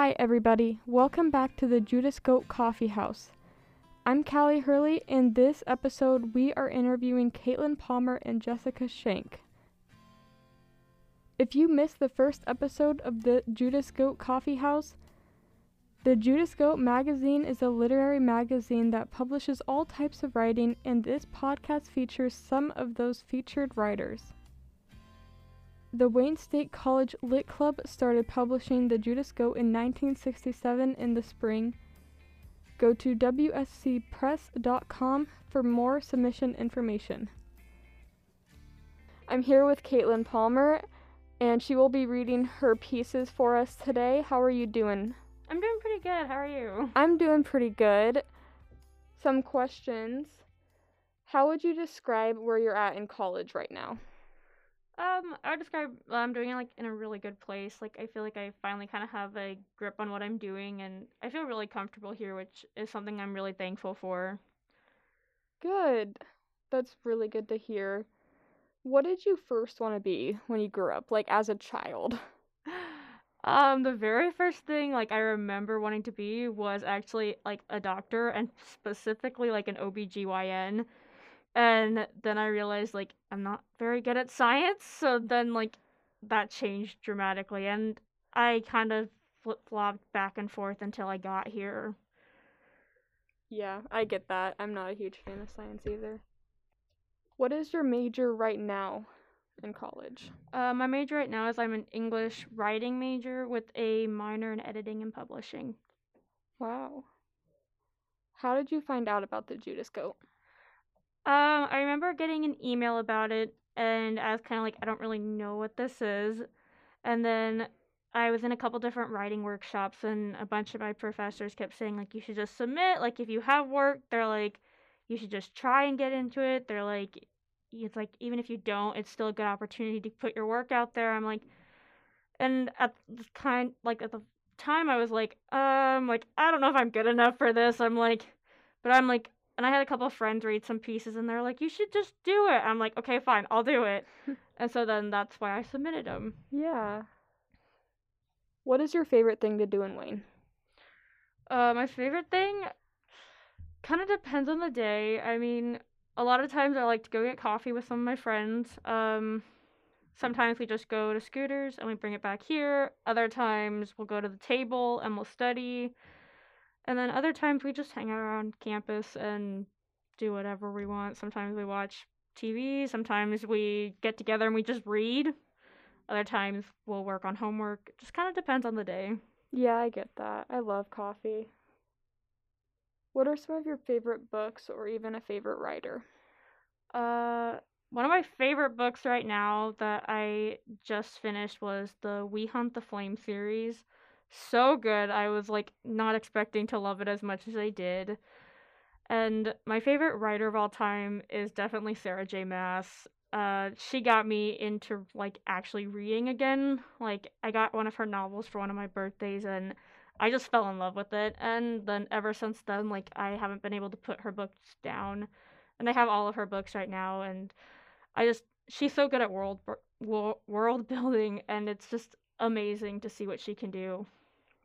Hi, everybody. Welcome back to the Judas Goat Coffee House. I'm Callie Hurley. In this episode, we are interviewing Katelyn Pommer and Jessica Schenck. If you missed the first episode of the Judas Goat Coffee House, the Judas Goat magazine is a literary magazine that publishes all types of writing, and this podcast features some of those featured writers. The Wayne State College Lit Club started publishing the Judas Goat in 1967 in the spring. Go to WSCPress.com for more submission information. I'm here with Katelyn Pommer, and she will be reading her pieces for us today. How are you doing? I'm doing pretty good. How are you? I'm doing pretty good. Some questions. How would you describe where you're at in college right now? Um, I would describe uh, I'm doing it like in a really good place. Like I feel like I finally kind of have a grip on what I'm doing, and I feel really comfortable here, which is something I'm really thankful for. Good. That's really good to hear. What did you first want to be when you grew up, like as a child? Um, the very first thing like I remember wanting to be was actually like a doctor and specifically like an OBGYN. And then I realized like I'm not very good at science, so then like that changed dramatically and I kind of flip-flopped back and forth until I got here. Yeah, I get that. I'm not a huge fan of science either. What is your major right now in college? Uh, my major right now is I'm an English writing major with a minor in editing and publishing. Wow. How did you find out about the Judas Goat? Um, I remember getting an email about it, and I was kind of like, I don't really know what this is. And then I was in a couple different writing workshops, and a bunch of my professors kept saying, like, you should just submit. Like, if you have work, they're like, you should just try and get into it. They're like, it's like, even if you don't, it's still a good opportunity to put your work out there. I'm like, and at the kind, like, at the time, I was like, um, like, I don't know if I'm good enough for this. I'm like, but I'm like, and I had a couple of friends read some pieces and they're like, you should just do it. I'm like, okay, fine, I'll do it. and so then that's why I submitted them. Yeah. What is your favorite thing to do in Wayne? Uh, my favorite thing kind of depends on the day. I mean, a lot of times I like to go get coffee with some of my friends. Um, sometimes we just go to scooters and we bring it back here. Other times we'll go to the table and we'll study. And then other times we just hang out around campus and do whatever we want. Sometimes we watch TV, sometimes we get together and we just read. Other times we'll work on homework. It just kind of depends on the day. Yeah, I get that. I love coffee. What are some of your favorite books or even a favorite writer? Uh one of my favorite books right now that I just finished was the We Hunt the Flame series so good. I was like not expecting to love it as much as I did. And my favorite writer of all time is definitely Sarah J. Maas. Uh, she got me into like actually reading again. Like I got one of her novels for one of my birthdays and I just fell in love with it. And then ever since then, like I haven't been able to put her books down. And I have all of her books right now and I just she's so good at world world building and it's just amazing to see what she can do.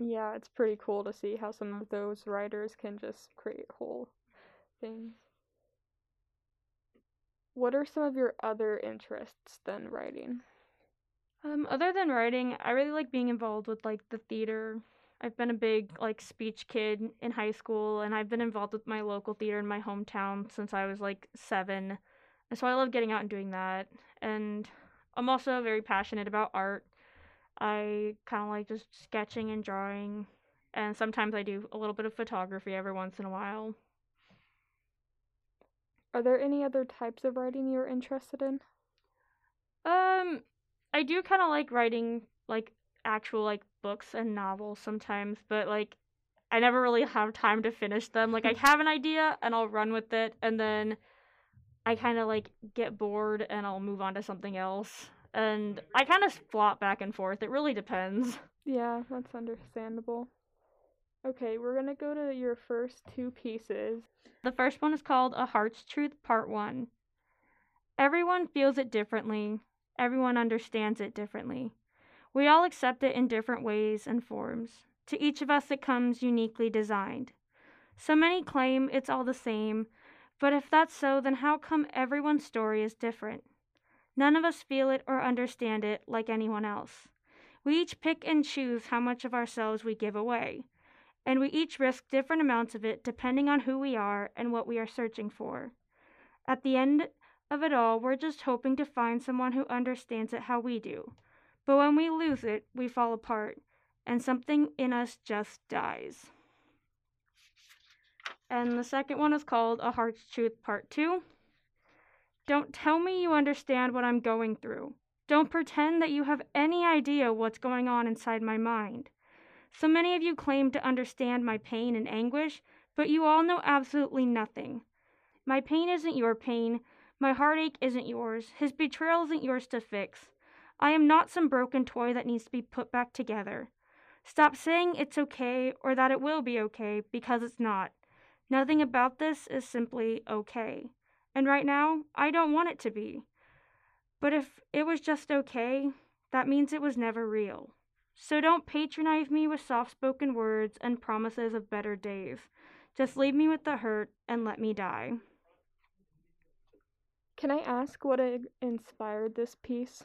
Yeah, it's pretty cool to see how some of those writers can just create whole things. What are some of your other interests than writing? Um, other than writing, I really like being involved with like the theater. I've been a big like speech kid in high school and I've been involved with my local theater in my hometown since I was like 7. And so I love getting out and doing that. And I'm also very passionate about art. I kind of like just sketching and drawing, and sometimes I do a little bit of photography every once in a while. Are there any other types of writing you're interested in? Um, I do kind of like writing like actual like books and novels sometimes, but like I never really have time to finish them. Like I have an idea and I'll run with it and then I kind of like get bored and I'll move on to something else and I kind of flop back and forth. It really depends. Yeah, that's understandable. Okay, we're gonna go to your first two pieces. The first one is called A Heart's Truth, Part 1. Everyone feels it differently, everyone understands it differently. We all accept it in different ways and forms. To each of us, it comes uniquely designed. So many claim it's all the same, but if that's so, then how come everyone's story is different? None of us feel it or understand it like anyone else. We each pick and choose how much of ourselves we give away, and we each risk different amounts of it depending on who we are and what we are searching for. At the end of it all, we're just hoping to find someone who understands it how we do. But when we lose it, we fall apart, and something in us just dies. And the second one is called A Heart's Truth Part 2. Don't tell me you understand what I'm going through. Don't pretend that you have any idea what's going on inside my mind. So many of you claim to understand my pain and anguish, but you all know absolutely nothing. My pain isn't your pain. My heartache isn't yours. His betrayal isn't yours to fix. I am not some broken toy that needs to be put back together. Stop saying it's okay or that it will be okay because it's not. Nothing about this is simply okay. And right now, I don't want it to be. But if it was just okay, that means it was never real. So don't patronize me with soft spoken words and promises of better days. Just leave me with the hurt and let me die. Can I ask what inspired this piece?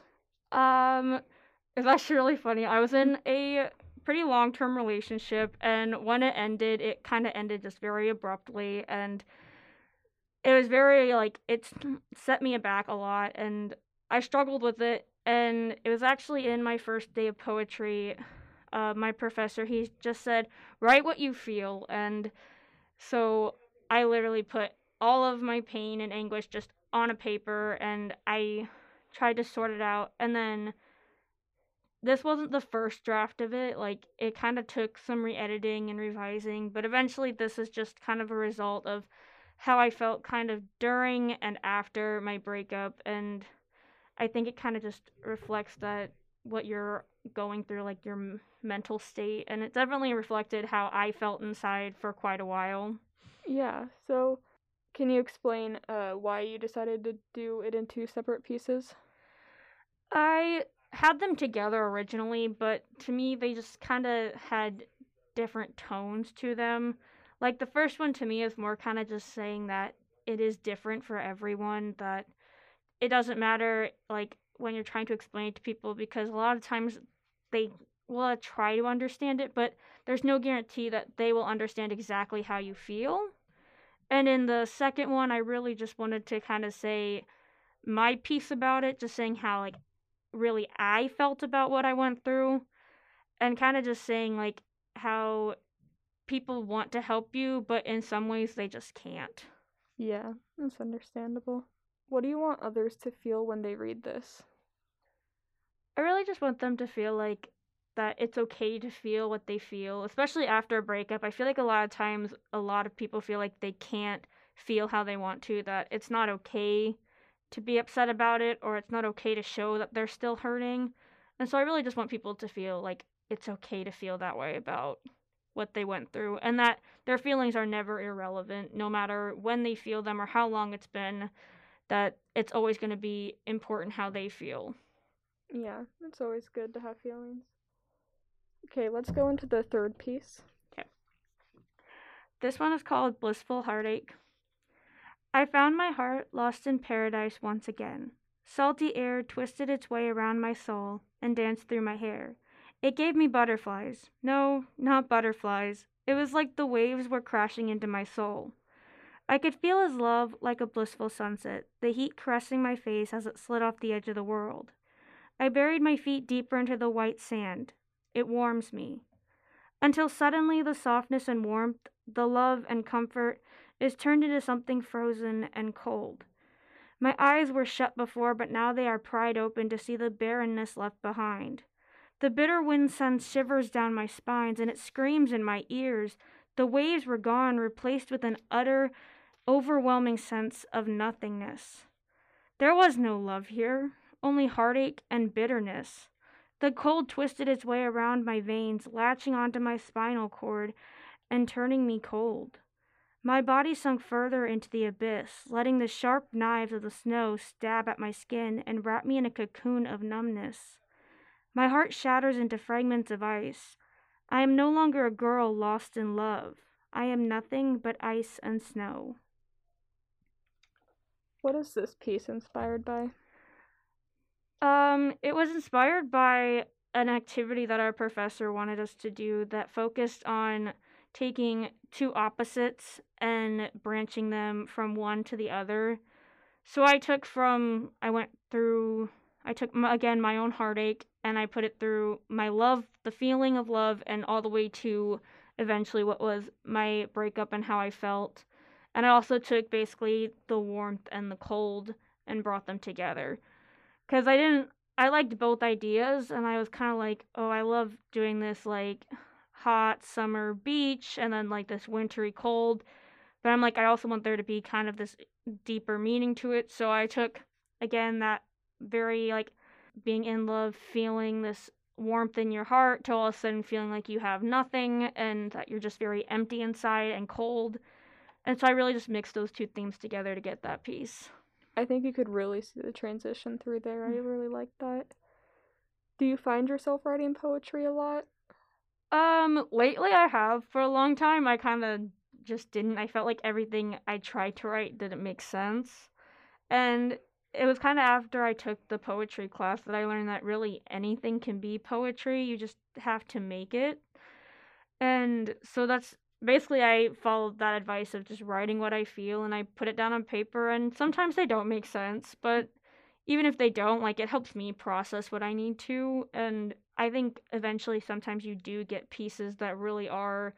Um, it's actually really funny. I was in a pretty long term relationship, and when it ended, it kind of ended just very abruptly, and it was very like it set me aback a lot, and I struggled with it. And it was actually in my first day of poetry. Uh, my professor he just said write what you feel, and so I literally put all of my pain and anguish just on a paper, and I tried to sort it out, and then this wasn't the first draft of it. Like it kind of took some re-editing and revising, but eventually this is just kind of a result of how I felt kind of during and after my breakup and I think it kind of just reflects that what you're going through like your m- mental state and it definitely reflected how I felt inside for quite a while. Yeah. So can you explain uh, why you decided to do it in two separate pieces? I had them together originally, but to me, they just kind of had different tones to them. Like the first one to me is more kind of just saying that it is different for everyone, that it doesn't matter, like, when you're trying to explain it to people, because a lot of times they will uh, try to understand it, but there's no guarantee that they will understand exactly how you feel. And in the second one, I really just wanted to kind of say my piece about it, just saying how, like, really I felt about what I went through and kind of just saying like how people want to help you but in some ways they just can't. Yeah, that's understandable. What do you want others to feel when they read this? I really just want them to feel like that it's okay to feel what they feel, especially after a breakup. I feel like a lot of times a lot of people feel like they can't feel how they want to, that it's not okay to be upset about it or it's not okay to show that they're still hurting. And so I really just want people to feel like it's okay to feel that way about what they went through and that their feelings are never irrelevant no matter when they feel them or how long it's been that it's always going to be important how they feel. Yeah, it's always good to have feelings. Okay, let's go into the third piece. Okay. This one is called Blissful Heartache. I found my heart lost in paradise once again. Salty air twisted its way around my soul and danced through my hair. It gave me butterflies. No, not butterflies. It was like the waves were crashing into my soul. I could feel his love like a blissful sunset, the heat caressing my face as it slid off the edge of the world. I buried my feet deeper into the white sand. It warms me. Until suddenly the softness and warmth, the love and comfort, is turned into something frozen and cold. My eyes were shut before, but now they are pried open to see the barrenness left behind. The bitter wind sends shivers down my spines, and it screams in my ears. The waves were gone, replaced with an utter, overwhelming sense of nothingness. There was no love here, only heartache and bitterness. The cold twisted its way around my veins, latching onto my spinal cord and turning me cold. My body sunk further into the abyss, letting the sharp knives of the snow stab at my skin and wrap me in a cocoon of numbness. My heart shatters into fragments of ice. I am no longer a girl lost in love. I am nothing but ice and snow. What is this piece inspired by? Um, it was inspired by an activity that our professor wanted us to do that focused on taking two opposites and branching them from one to the other. So I took from, I went through, I took again my own heartache and I put it through my love, the feeling of love, and all the way to eventually what was my breakup and how I felt. And I also took basically the warmth and the cold and brought them together. Because I didn't, I liked both ideas, and I was kind of like, oh, I love doing this like hot summer beach and then like this wintry cold. But I'm like, I also want there to be kind of this deeper meaning to it. So I took, again, that very like being in love, feeling this warmth in your heart to all of a sudden feeling like you have nothing and that you're just very empty inside and cold. And so I really just mixed those two themes together to get that piece. I think you could really see the transition through there. I really like that. Do you find yourself writing poetry a lot? Um, lately I have. For a long time I kind of just didn't. I felt like everything I tried to write didn't make sense. And it was kind of after I took the poetry class that I learned that really anything can be poetry. You just have to make it. And so that's basically I followed that advice of just writing what I feel and I put it down on paper and sometimes they don't make sense, but even if they don't, like it helps me process what I need to and I think eventually sometimes you do get pieces that really are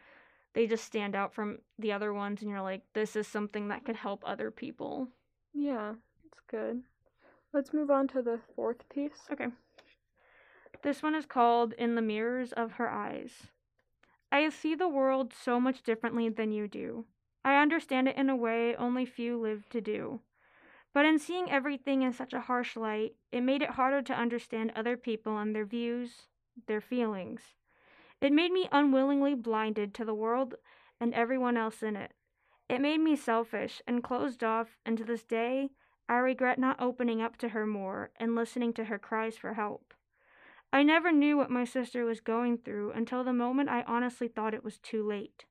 they just stand out from the other ones and you're like this is something that could help other people. Yeah, it's good. Let's move on to the fourth piece. Okay. This one is called In the Mirrors of Her Eyes. I see the world so much differently than you do. I understand it in a way only few live to do. But in seeing everything in such a harsh light, it made it harder to understand other people and their views, their feelings. It made me unwillingly blinded to the world and everyone else in it. It made me selfish and closed off, and to this day, I regret not opening up to her more and listening to her cries for help. I never knew what my sister was going through until the moment I honestly thought it was too late.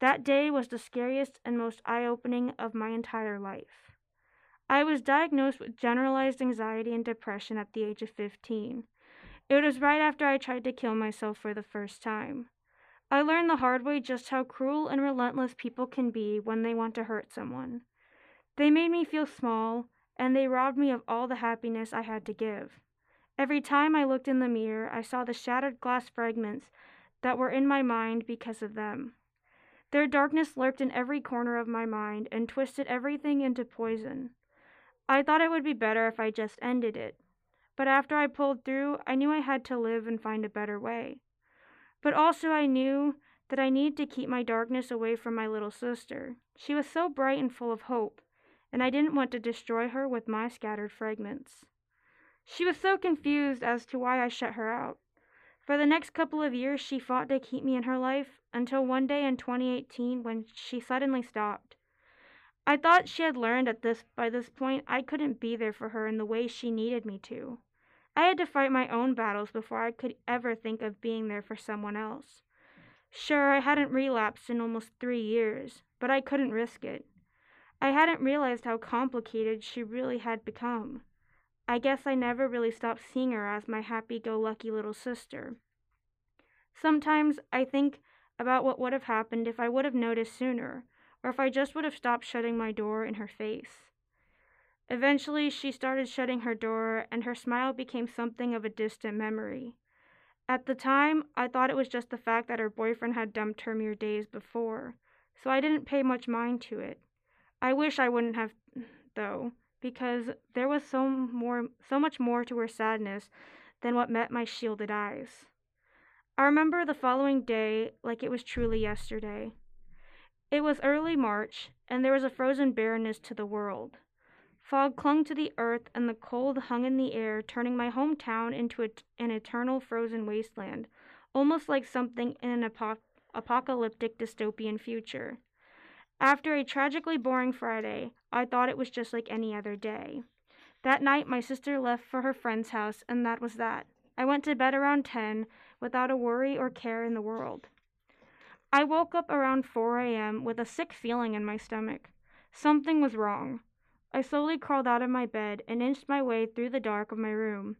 That day was the scariest and most eye opening of my entire life. I was diagnosed with generalized anxiety and depression at the age of 15. It was right after I tried to kill myself for the first time. I learned the hard way just how cruel and relentless people can be when they want to hurt someone. They made me feel small, and they robbed me of all the happiness I had to give. Every time I looked in the mirror, I saw the shattered glass fragments that were in my mind because of them. Their darkness lurked in every corner of my mind and twisted everything into poison. I thought it would be better if I just ended it. But after I pulled through, I knew I had to live and find a better way. But also, I knew that I needed to keep my darkness away from my little sister. She was so bright and full of hope, and I didn't want to destroy her with my scattered fragments. She was so confused as to why I shut her out. For the next couple of years, she fought to keep me in her life until one day in 2018 when she suddenly stopped. I thought she had learned at this by this point I couldn't be there for her in the way she needed me to. I had to fight my own battles before I could ever think of being there for someone else. Sure, I hadn't relapsed in almost three years, but I couldn't risk it. I hadn't realized how complicated she really had become. I guess I never really stopped seeing her as my happy go lucky little sister. Sometimes I think about what would have happened if I would have noticed sooner, or if I just would have stopped shutting my door in her face. Eventually, she started shutting her door, and her smile became something of a distant memory. At the time, I thought it was just the fact that her boyfriend had dumped her mere days before, so I didn't pay much mind to it. I wish I wouldn't have, though because there was so more so much more to her sadness than what met my shielded eyes. I remember the following day like it was truly yesterday. It was early March, and there was a frozen barrenness to the world. Fog clung to the earth, and the cold hung in the air, turning my hometown into a, an eternal frozen wasteland, almost like something in an apo- apocalyptic dystopian future. After a tragically boring Friday, I thought it was just like any other day. That night, my sister left for her friend's house, and that was that. I went to bed around 10 without a worry or care in the world. I woke up around 4 a.m. with a sick feeling in my stomach. Something was wrong. I slowly crawled out of my bed and inched my way through the dark of my room.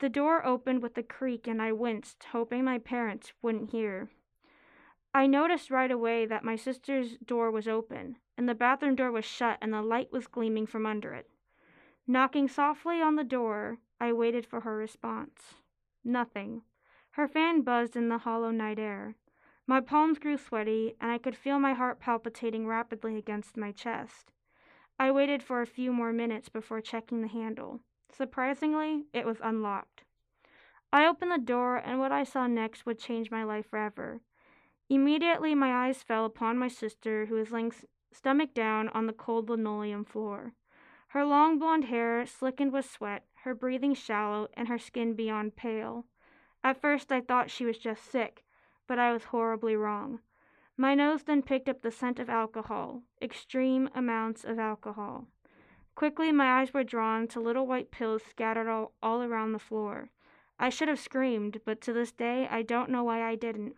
The door opened with a creak and I winced, hoping my parents wouldn't hear. I noticed right away that my sister's door was open, and the bathroom door was shut and the light was gleaming from under it. Knocking softly on the door, I waited for her response. Nothing. Her fan buzzed in the hollow night air. My palms grew sweaty, and I could feel my heart palpitating rapidly against my chest. I waited for a few more minutes before checking the handle. Surprisingly, it was unlocked. I opened the door, and what I saw next would change my life forever. Immediately, my eyes fell upon my sister, who was lying stomach down on the cold linoleum floor. Her long blonde hair slickened with sweat, her breathing shallow, and her skin beyond pale. At first, I thought she was just sick, but I was horribly wrong. My nose then picked up the scent of alcohol, extreme amounts of alcohol. Quickly, my eyes were drawn to little white pills scattered all, all around the floor. I should have screamed, but to this day, I don't know why I didn't.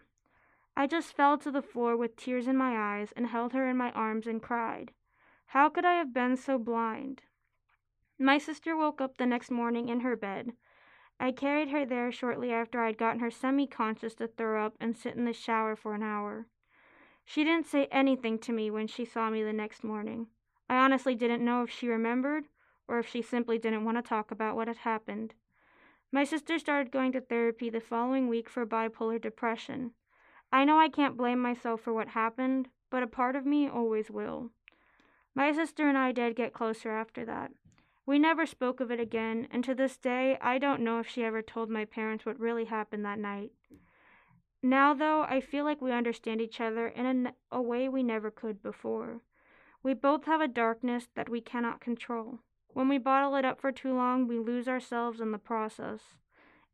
I just fell to the floor with tears in my eyes and held her in my arms and cried. How could I have been so blind? My sister woke up the next morning in her bed. I carried her there shortly after I had gotten her semi conscious to throw up and sit in the shower for an hour. She didn't say anything to me when she saw me the next morning. I honestly didn't know if she remembered or if she simply didn't want to talk about what had happened. My sister started going to therapy the following week for bipolar depression. I know I can't blame myself for what happened, but a part of me always will. My sister and I did get closer after that. We never spoke of it again, and to this day, I don't know if she ever told my parents what really happened that night. Now, though, I feel like we understand each other in a, way we never could before. We both have a darkness that we cannot control. When we bottle it up for too long, we lose ourselves in the process.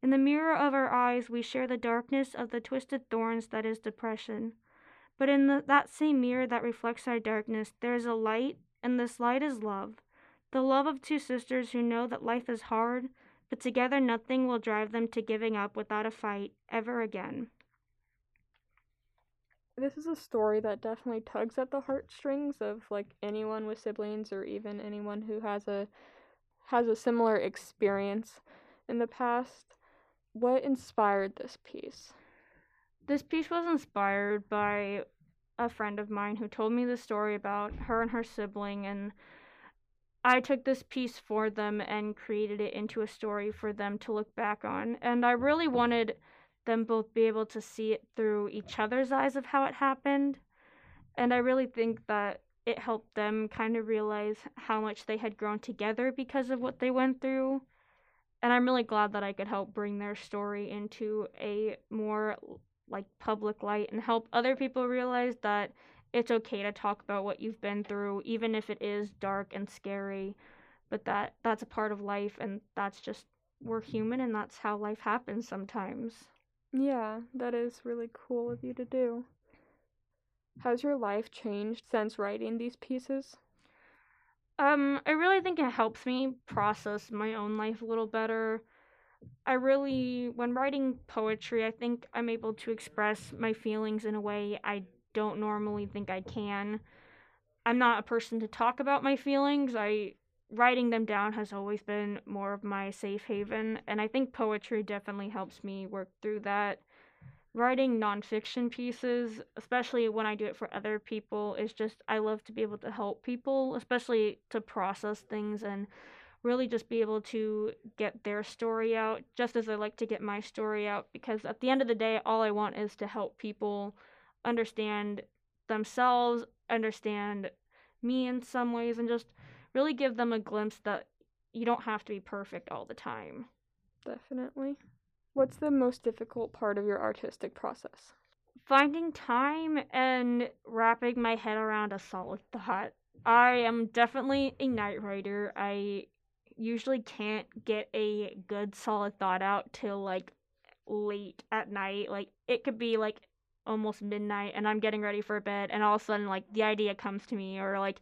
In the mirror of our eyes, we share the darkness of the twisted thorns that is depression. But in the, that same mirror that reflects our darkness, there is a light, and this light is love. The love of two sisters who know that life is hard, but together nothing will drive them to giving up without a fight ever again. This is a story that definitely tugs at the heartstrings of like anyone with siblings or even anyone who has a has a similar experience in the past. What inspired this piece? This piece was inspired by a friend of mine who told me the story about her and her sibling and I took this piece for them and created it into a story for them to look back on. And I really wanted them both be able to see it through each other's eyes of how it happened. And I really think that it helped them kind of realize how much they had grown together because of what they went through. And I'm really glad that I could help bring their story into a more like public light and help other people realize that it's okay to talk about what you've been through even if it is dark and scary but that that's a part of life and that's just we're human and that's how life happens sometimes. Yeah that is really cool of you to do. Has your life changed since writing these pieces um i really think it helps me process my own life a little better i really when writing poetry i think i'm able to express my feelings in a way i don't normally think I can. I'm not a person to talk about my feelings. I writing them down has always been more of my safe haven, and I think poetry definitely helps me work through that. Writing nonfiction pieces, especially when I do it for other people, is just I love to be able to help people, especially to process things and really just be able to get their story out, just as I like to get my story out, because at the end of the day, all I want is to help people understand themselves, understand me in some ways, and just really give them a glimpse that you don't have to be perfect all the time. Definitely. What's the most difficult part of your artistic process? Finding time and wrapping my head around a solid thought. I am definitely a night writer. I usually can't get a good solid thought out till like late at night. Like it could be like almost midnight and I'm getting ready for bed and all of a sudden like the idea comes to me or like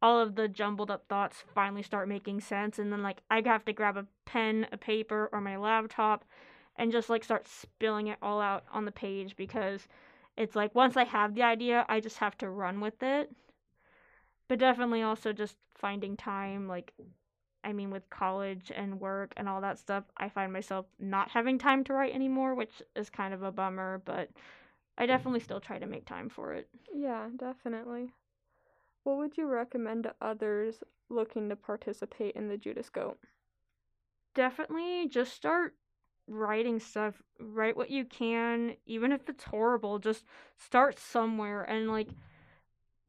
all of the jumbled up thoughts finally start making sense and then like I have to grab a pen, a paper or my laptop and just like start spilling it all out on the page because it's like once I have the idea, I just have to run with it. But definitely also just finding time like I mean with college and work and all that stuff, I find myself not having time to write anymore, which is kind of a bummer, but I definitely still try to make time for it. Yeah, definitely. What would you recommend to others looking to participate in the Judas Goat? Definitely just start writing stuff. Write what you can, even if it's horrible. Just start somewhere and like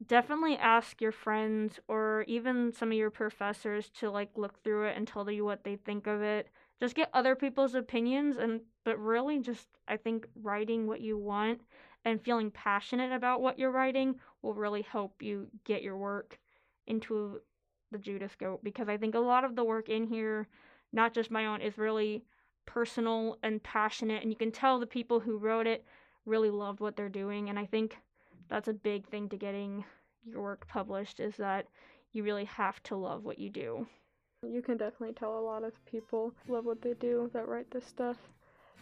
definitely ask your friends or even some of your professors to like look through it and tell you what they think of it. Just get other people's opinions and but really just I think writing what you want and feeling passionate about what you're writing will really help you get your work into the Judas Goat because I think a lot of the work in here, not just my own, is really personal and passionate and you can tell the people who wrote it really loved what they're doing and I think that's a big thing to getting your work published is that you really have to love what you do. You can definitely tell a lot of people love what they do that write this stuff.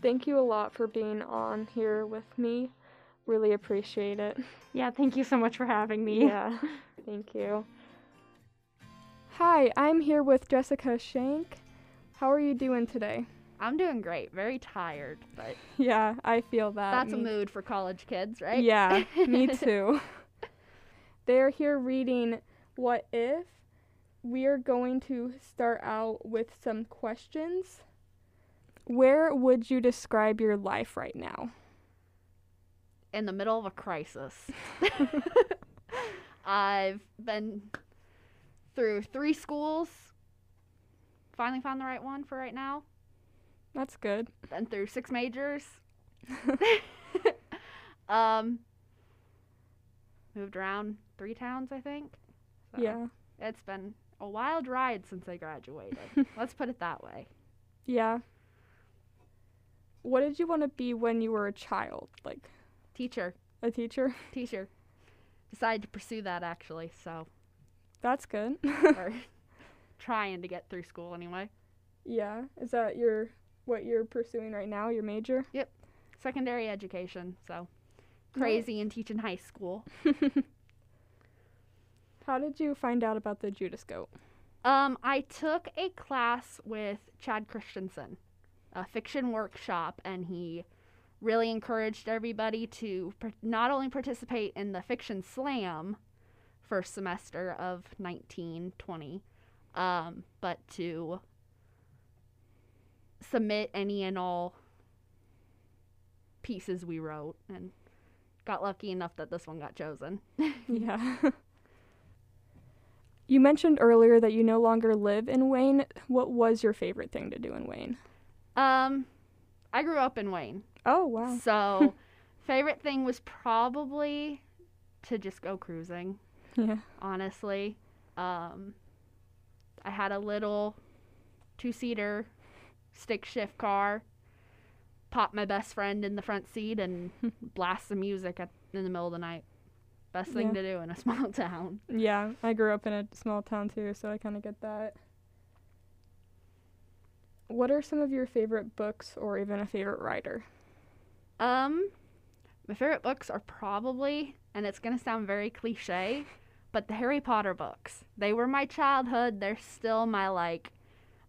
Thank you a lot for being on here with me. Really appreciate it. Yeah, thank you so much for having me. Yeah, thank you. Hi, I'm here with Jessica Schenck. How are you doing today? I'm doing great. Very tired, but Yeah, I feel that. that's a mood for college kids, right? Yeah, me too. They're here reading What If. We are going to start out with some questions. Where would you describe your life right now? In the middle of a crisis. I've been through three schools. Finally found the right one for right now. That's good. Been through six majors. um moved around three towns, I think. So Yeah. It's been a wild ride since I graduated. Let's put it that way. Yeah. What did you want to be when you were a child? Like Teacher. a teacher? Teacher. Decided to pursue that actually, so That's good. or trying to get through school anyway. yeah. Is that your what you're pursuing right now, your major? Yep. Secondary education, so crazy and teaching high school. How did you find out about the Judas goat? Um, I took a class with Chad Christensen, a fiction workshop, and he really encouraged everybody to not only participate in the fiction slam first semester of 1920, um, but to submit any and all pieces we wrote and got lucky enough that this one got chosen. Yeah. you mentioned earlier that you no longer live in Wayne. What was your favorite thing to do in Wayne? Um, I grew up in Wayne. Oh, wow. So, favorite thing was probably to just go cruising, Yeah. honestly. Um, I had a little two seater stick shift car, pop my best friend in the front seat, and blast some music at, in the middle of the night. Best thing Yeah. to do in a small town. Yeah, I grew up in a small town too, so I kind of get that. What are some of your favorite books or even a favorite writer? Um, my favorite books are probably, and it's gonna sound very cliche, but the Harry Potter books. They were my childhood. They're still my like,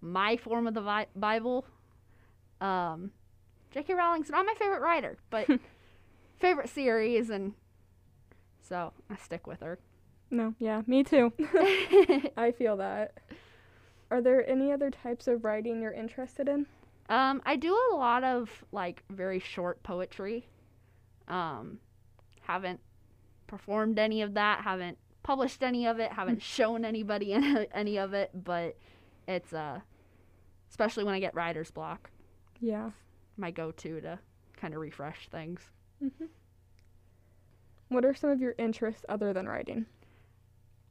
my form of the vi- Bible. Um, J.K. Rowling's not my favorite writer, but favorite series, and so I stick with her. No, yeah, me too. I feel that. Are there any other types of writing you're interested in? Um, I do a lot of like very short poetry. Um, haven't performed any of that, haven't published any of it, haven't shown anybody any, of it, but it's uh especially when I get writer's block, Yeah. my go-to to kind of refresh things. hmm What are some of your interests other than writing?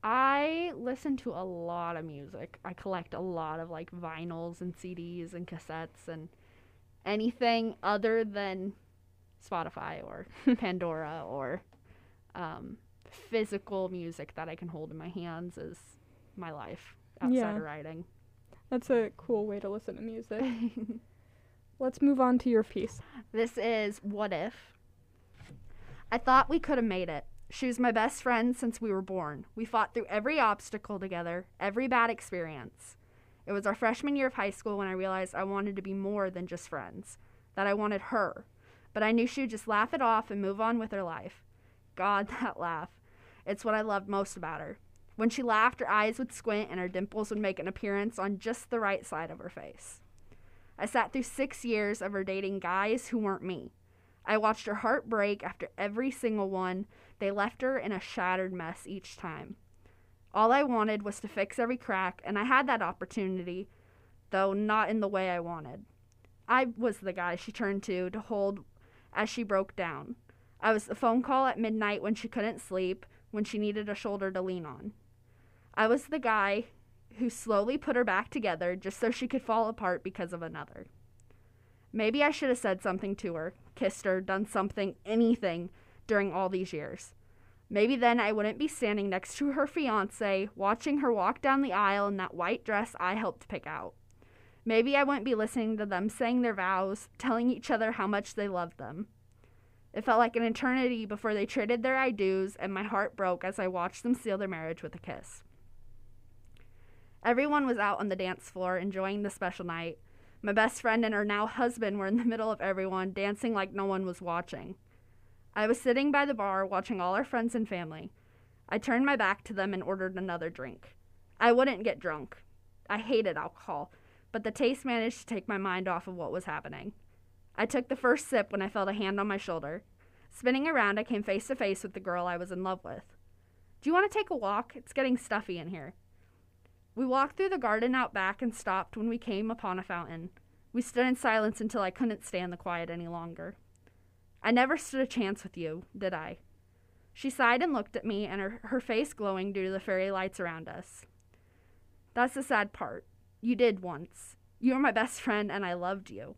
I listen to a lot of music. I collect a lot of like vinyls and CDs and cassettes and anything other than Spotify or Pandora or um, physical music that I can hold in my hands is my life outside Yeah. of writing. That's a cool way to listen to music. let's move on to your piece. This is What If. I thought we could have made it. She was my best friend since we were born. We fought through every obstacle together, every bad experience. It was our freshman year of high school when I realized I wanted to be more than just friends, that I wanted her. But I knew she would just laugh it off and move on with her life. God, that laugh. It's what I loved most about her. When she laughed, her eyes would squint and her dimples would make an appearance on just the right side of her face. I sat through six years of her dating guys who weren't me. I watched her heart break after every single one. They left her in a shattered mess each time. All I wanted was to fix every crack, and I had that opportunity, though not in the way I wanted. I was the guy she turned to to hold as she broke down. I was the phone call at midnight when she couldn't sleep, when she needed a shoulder to lean on. I was the guy who slowly put her back together just so she could fall apart because of another. Maybe I should have said something to her, kissed her, done something, anything during all these years. Maybe then I wouldn't be standing next to her fiance, watching her walk down the aisle in that white dress I helped pick out. Maybe I wouldn't be listening to them saying their vows, telling each other how much they loved them. It felt like an eternity before they traded their I do's, and my heart broke as I watched them seal their marriage with a kiss. Everyone was out on the dance floor enjoying the special night. My best friend and her now husband were in the middle of everyone, dancing like no one was watching. I was sitting by the bar watching all our friends and family. I turned my back to them and ordered another drink. I wouldn't get drunk. I hated alcohol, but the taste managed to take my mind off of what was happening. I took the first sip when I felt a hand on my shoulder. Spinning around, I came face to face with the girl I was in love with. Do you want to take a walk? It's getting stuffy in here. We walked through the garden out back and stopped when we came upon a fountain. We stood in silence until I couldn't stand the quiet any longer. I never stood a chance with you, did I? She sighed and looked at me, and her, her face glowing due to the fairy lights around us. That's the sad part. You did once. You were my best friend, and I loved you.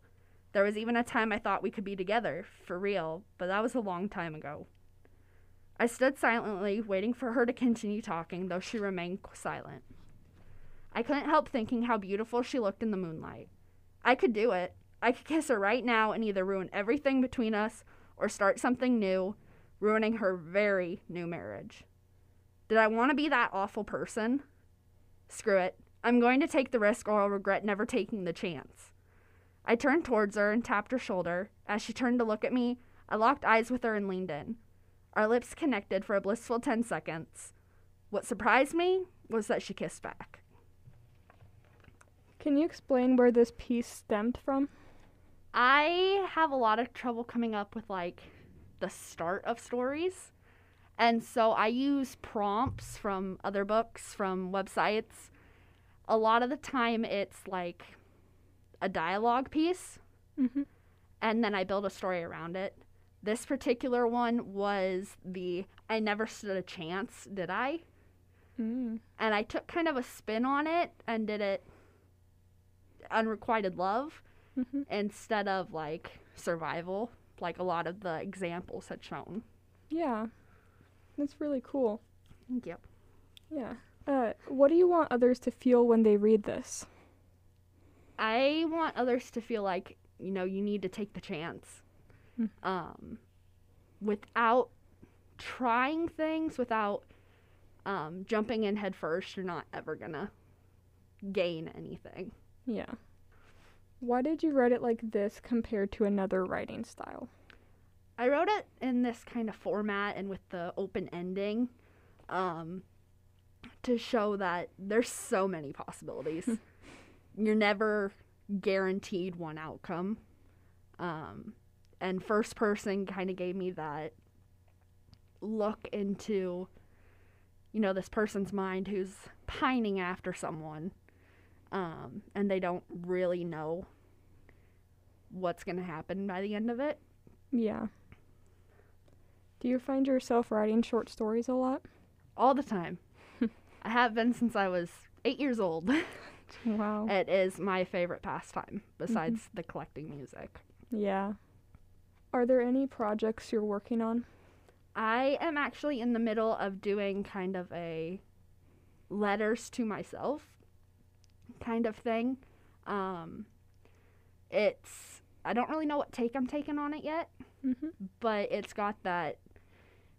There was even a time I thought we could be together, for real, but that was a long time ago. I stood silently, waiting for her to continue talking, though she remained silent. I couldn't help thinking how beautiful she looked in the moonlight. I could do it. I could kiss her right now and either ruin everything between us or start something new, ruining her very new marriage. Did I want to be that awful person? Screw it. I'm going to take the risk or I'll regret never taking the chance. I turned towards her and tapped her shoulder. As she turned to look at me, I locked eyes with her and leaned in. Our lips connected for a blissful 10 seconds. What surprised me was that she kissed back. Can you explain where this piece stemmed from? I have a lot of trouble coming up with like the start of stories. And so I use prompts from other books, from websites. A lot of the time it's like a dialogue piece, Mm-hmm. and then I build a story around it. This particular one was the I never stood a chance, did I? Mm. And I took kind of a spin on it and did it unrequited love Mm-hmm. instead of like survival, like a lot of the examples had shown. Yeah. That's really cool. Yep. Yeah. Uh, what do you want others to feel when they read this? I want others to feel like, you know, you need to take the chance. Mm. Um, without trying things, without um, jumping in head first, you're not ever gonna gain anything. Yeah. Why did you write it like this compared to another writing style? I wrote it in this kind of format and with the open ending um, to show that there's so many possibilities. You're never guaranteed one outcome. Um, and first person kind of gave me that look into, you know, this person's mind who's pining after someone um, and they don't really know what's going to happen by the end of it. Yeah. Do you find yourself writing short stories a lot? all the time. I have been since I was eight years old. Wow. it is my favorite pastime besides the collecting music. Yeah. Are there any projects you're working on? I am actually in the middle of doing kind of a letters to myself kind of thing. Um, it's I don't really know what take I'm taking on it yet, Mhm. but it's got that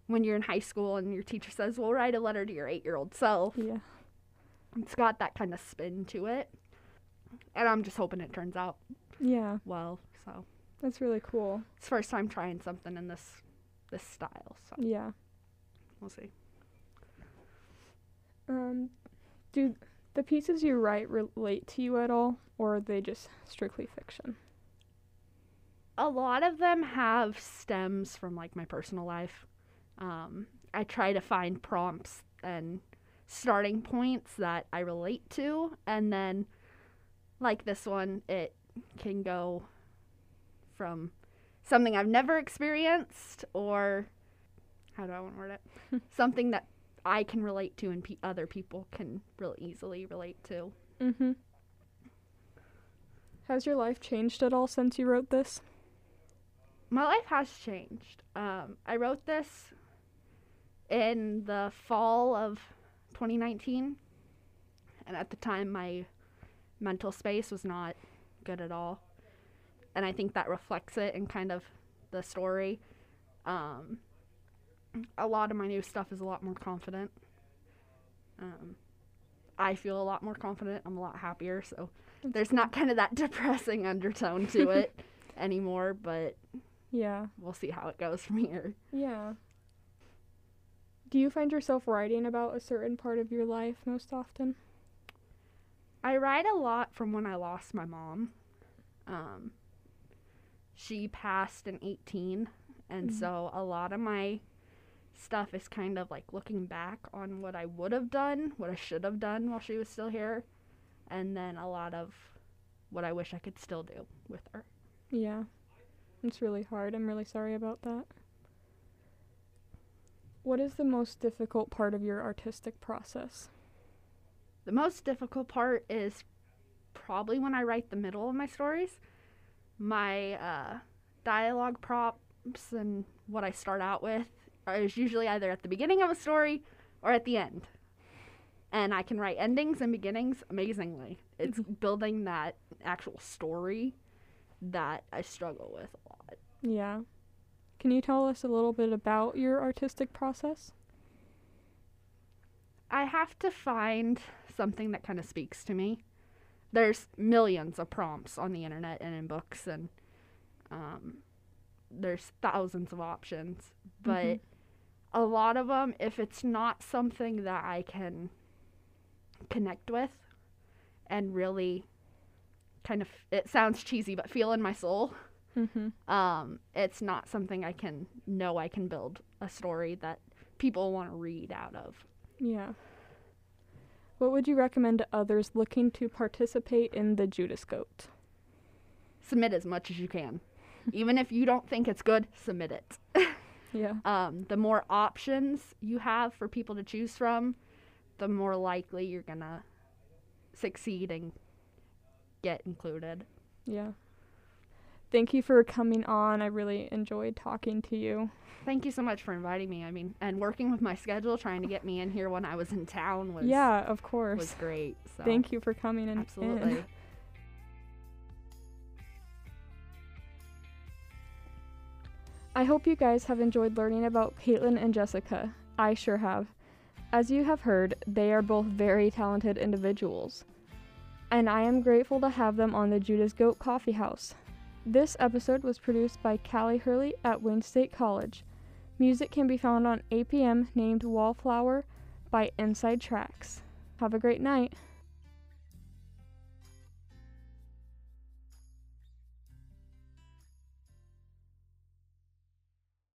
when you're in high school and your teacher says, "Well, write a letter to your 8-year-old self." Yeah. It's got that kind of spin to it. And I'm just hoping it turns out Yeah. well. So, That's really cool. it's first time trying something in this this style. So, Yeah. we'll see. Um, do the pieces you write relate to you at all, or are they just strictly fiction? a lot of them have stems from like my personal life. Um, I try to find prompts and starting points that I relate to, and then like this one, it can go from something I've never experienced or how do I want to word it? something that I can relate to and pe- other people can really easily relate to. Mm-hmm. Has your life changed at all since you wrote this? my life has changed. Um, I wrote this in the fall of 2019, and at the time, my mental space was not good at all, and I think that reflects it in kind of the story. Um, a lot of my new stuff is a lot more confident. Um, I feel a lot more confident. I'm a lot happier, so there's not kind of that depressing undertone to it anymore. But Yeah. we'll see how it goes from here. Yeah. Do you find yourself writing about a certain part of your life most often? I write a lot from when I lost my mom. Um, she passed in 18, and Mhm. so a lot of my stuff is kind of like looking back on what I would have done, what I should have done while she was still here, and then a lot of what I wish I could still do with her. Yeah. It's really hard. I'm really sorry about that. What is the most difficult part of your artistic process? The most difficult part is probably when I write the middle of my stories. My uh, dialogue props and what I start out with is usually either at the beginning of a story or at the end. And I can write endings and beginnings amazingly. It's building that actual story that I struggle with a lot. Yeah. Can you tell us a little bit about your artistic process? I have to find something that kind of speaks to me. There's millions of prompts on the internet and in books, and um, there's thousands of options. But Mhm. A lot of them, if it's not something that I can connect with and really kind of, it sounds cheesy, but feel in my soul, Mm-hmm. um, it's not something I can know I can build a story that people want to read out of. Yeah. What would you recommend to others looking to participate in the Judas Goat? submit as much as you can. Even if you don't think it's good, submit it. Yeah. Um, the more options you have for people to choose from, the more likely you're gonna succeed and get included. Yeah. Thank you for coming on. I really enjoyed talking to you. Thank you so much for inviting me. I mean, and working with my schedule, trying to get me in here when I was in town was yeah, of course. was great. So Thank you for coming in. absolutely. in. I hope you guys have enjoyed learning about Katelyn and Jessica. I sure have. As you have heard, they are both very talented individuals. And I am grateful to have them on the Judas Goat Coffee House. This episode was produced by Callie Hurley at Wayne State College. Music can be found on APM named Wallflower by Inside Tracks. Have a great night.